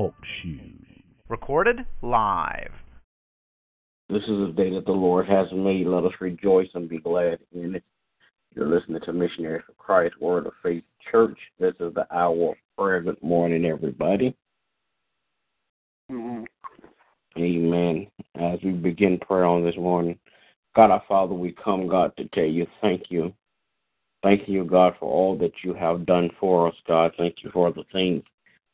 Talk shoes. Recorded live. This is the day that the Lord has made. Let us rejoice and be glad in it. You're listening to Missionaries for Christ Word of Faith Church. This is the hour of prayer. Good morning, everybody. Mm-hmm. Amen. As we begin prayer on this morning, God our Father, we come, God, to tell you thank you. Thank you, God, for all that you have done for us, God. Thank you for the things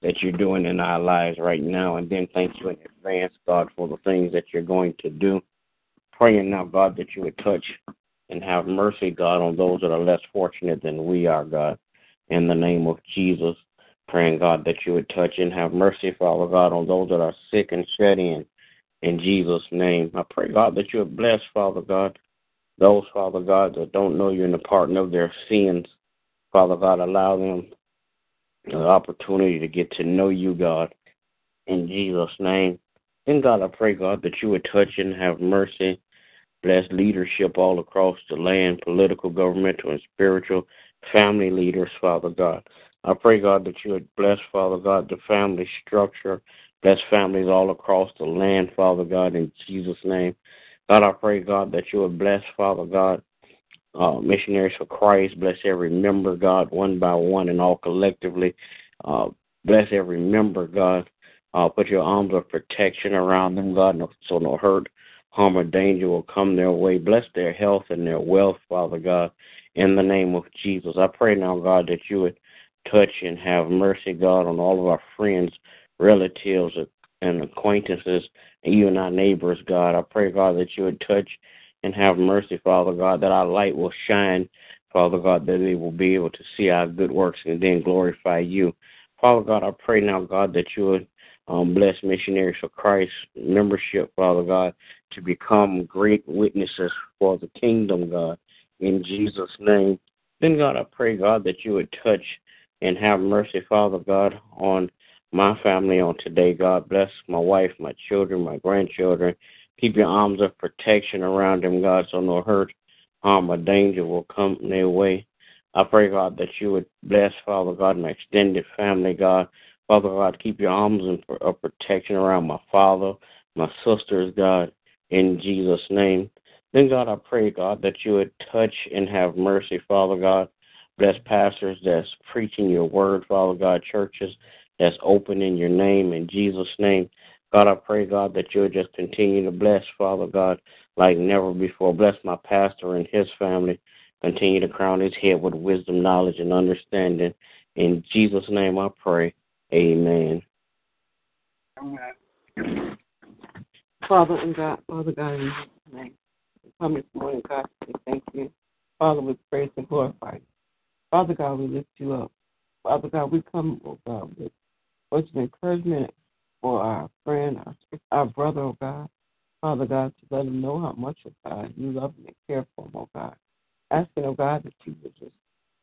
that you're doing in our lives right now. And then thank you in advance, God, for the things that you're going to do. Praying now, God, that you would touch and have mercy, God, on those that are less fortunate than we are, God. In the name of Jesus, praying, God, that you would touch and have mercy, Father God, on those that are sick and shut in. In Jesus' name, I pray, God, that you would bless, Father God, those, Father God, that don't know you in the pardon of their sins. Father God, allow them the opportunity to get to know you, God, in Jesus' name. Then, God, I pray, God, that you would touch and have mercy. Bless leadership all across the land, political, governmental, and spiritual, family leaders, Father God. I pray, God, that you would bless, Father God, the family structure. Bless families all across the land, Father God, in Jesus' name. God, I pray, God, that you would bless, Father God, uh, missionaries for Christ. Bless every member, God, one by one and all collectively. Uh, bless every member, God. Uh, put your arms of protection around them, God, so no hurt, harm, or danger will come their way. Bless their health and their wealth, Father God, in the name of Jesus. I pray now, God, that you would touch and have mercy, God, on all of our friends, relatives, and acquaintances, and even our neighbors, God. I pray, God, that you would touch and have mercy, Father God, that our light will shine, Father God, that they will be able to see our good works and then glorify you. Father God, I pray now, God, that you would um, bless missionaries for Christ membership, Father God, to become great witnesses for the kingdom, God, in Jesus' name. Then, God, I pray, God, that you would touch and have mercy, Father God, on my family on today. God bless my wife, my children, my grandchildren. Keep your arms of protection around them, God, so no hurt, harm, or danger will come their way. I pray, God, that you would bless, Father God, my extended family, God. Father God, keep your arms of protection around my father, my sisters, God, in Jesus' name. Then, God, I pray, God, that you would touch and have mercy, Father God. Bless pastors that's preaching your word, Father God, churches that's open in your name, in Jesus' name. God, I pray, God, that you'll just continue to bless, Father God, like never before. Bless my pastor and his family. Continue to crown his head with wisdom, knowledge, and understanding. In Jesus' name I pray. Amen. Father and God, Father God, in Jesus' name, we come this morning, God, thank you. Father, we praise and glorify you. Father God, we lift you up. Father God, we come, oh God, with words of encouragement for our friend, our, brother, oh God. Father God, to let him know how much, oh God, you love him and care for him, oh God. Asking, oh God, that you would just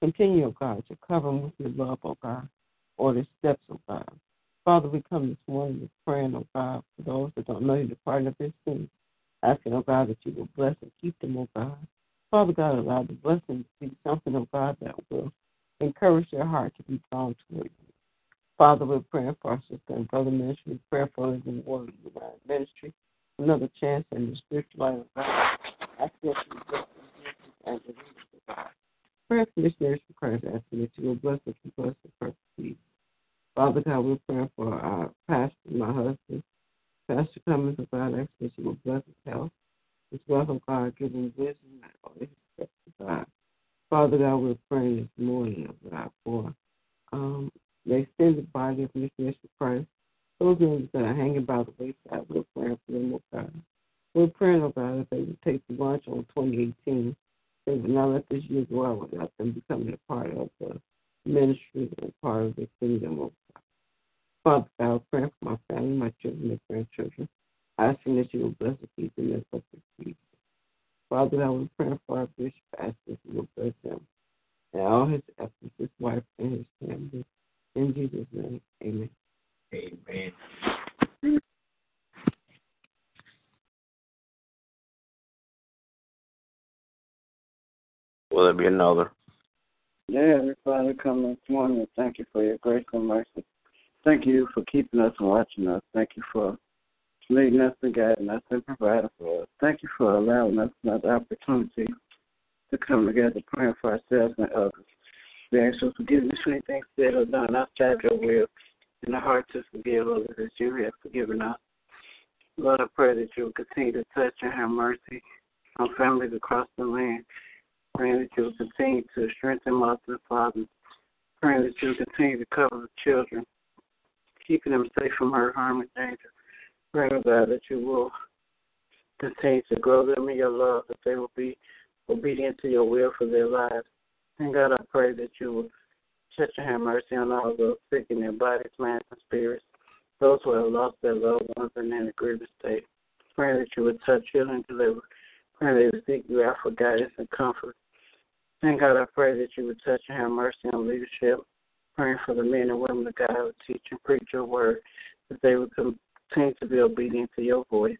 continue, oh God, to cover him with your love, oh God, or the steps, oh God. Father, we come this morning with praying, oh God, for those that don't know you, the pardon of their sins. Asking, oh God, that you will bless and keep them, oh God. Father God, allow the blessing to be something, oh God, that will encourage their heart to be drawn toward you. Father, we're praying for our sister and brother ministry. Praying for Living Water United Ministry. Another chance in the spiritual life of God. Feel you bless and the of God. Prayer for missionaries for Christ, asking that you will bless and keep us in perfect peace. Father God, we're praying for our pastor, my husband, Pastor Cummings, of God, asking that you will bless his health, as well as God, give him wisdom and all his steps to God. Father God, we're praying this morning, oh God, for um, the extended body of for Christ. Those members that are hanging by the wayside, we're praying for them, oh God. We're praying, oh God, that they would take the launch on 2018. They would not let this year go out without them becoming a part of the ministry and part of the kingdom of God. Father God, I pray for my family, my children, and grandchildren. I ask that you will bless and keep them in such a. Father God, we pray for our bishop, ask that you will bless him and all his efforts, his wife, and his family. In Jesus' name, amen. Amen. Will there be another? Yeah, Father, come this morning thank you for your grace and mercy. Thank you for keeping us and watching us. Thank you for leading us and guiding us and providing for us. Thank you for allowing us another opportunity to come together praying for ourselves and others. We ask for forgiveness for anything said or done outside your will and the heart to forgive others as you have forgiven us. Lord, I pray that you will continue to touch and have mercy on families across the land. Praying that you will continue to strengthen mothers and fathers. Praying that you will continue to cover the children, keeping them safe from hurt, harm, and danger. Praying, God, that you will continue to grow them in your love, that they will be obedient to your will for their lives. And God, I pray that you will touch and have mercy on all those sick in their bodies, minds, and spirits, those who have lost their loved ones and in a grievous state. Praying that you would touch, heal, and deliver. Praying that they would seek you out for guidance and comfort. And God, I pray that you would touch and have mercy on leadership. Praying for the men and women of God who teach and preach your word, that they would continue to be obedient to your voice.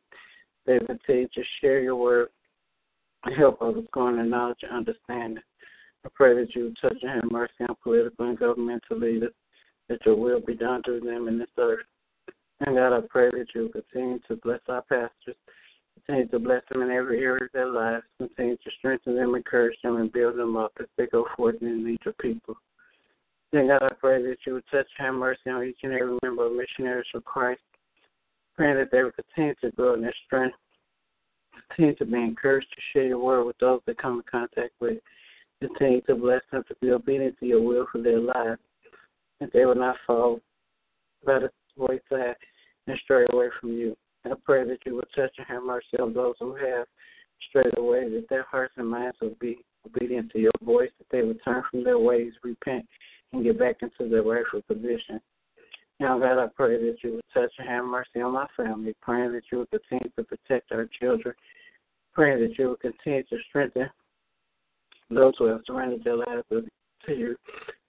They would continue to share your word and help others grow in knowledge and understanding. I pray that you would touch and have mercy on political and governmental leaders, that your will be done through them in this earth. And God, I pray that you will continue to bless our pastors, continue to bless them in every area of their lives, continue to strengthen them, encourage them, and build them up as they go forth and lead your people. Then, God, I pray that you would touch and have mercy on each and every member of Missionaries for Christ, praying that they would continue to grow in their strength, continue to be encouraged to share your word with those they come in contact with, continue to bless them to be obedient to your will for their lives, that they will not fall by the wayside and stray away from you. I pray that you would touch and have mercy on those who have strayed away, that their hearts and minds will be obedient to your voice, that they will turn from their ways, repent, and get back into their rightful position. Now, God, I pray that you would touch and have mercy on my family, praying that you would continue to protect our children, praying that you would continue to strengthen those who have surrendered their lives to you,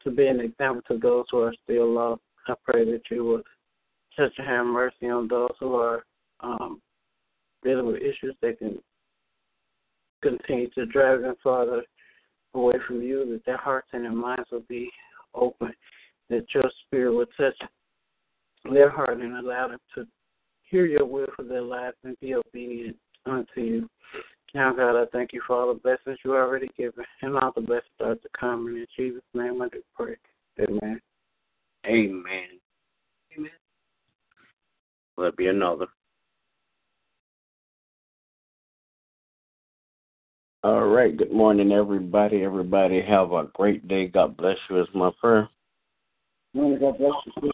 to be an example to those who are still lost. I pray that you would touch and have mercy on those who are um, dealing with issues that can continue to drive them farther away from you, that their hearts and their minds will be open, that your spirit will touch their heart and allow them to hear your will for their lives and be obedient unto you. Now, God, I thank you for all the blessings you already given and all the blessings are to come. And in Jesus' name I do pray. Amen. Amen. Amen. Will there be another? Right. Good morning, everybody. Everybody have a great day. God bless you is my prayer. God bless you.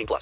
18 plus.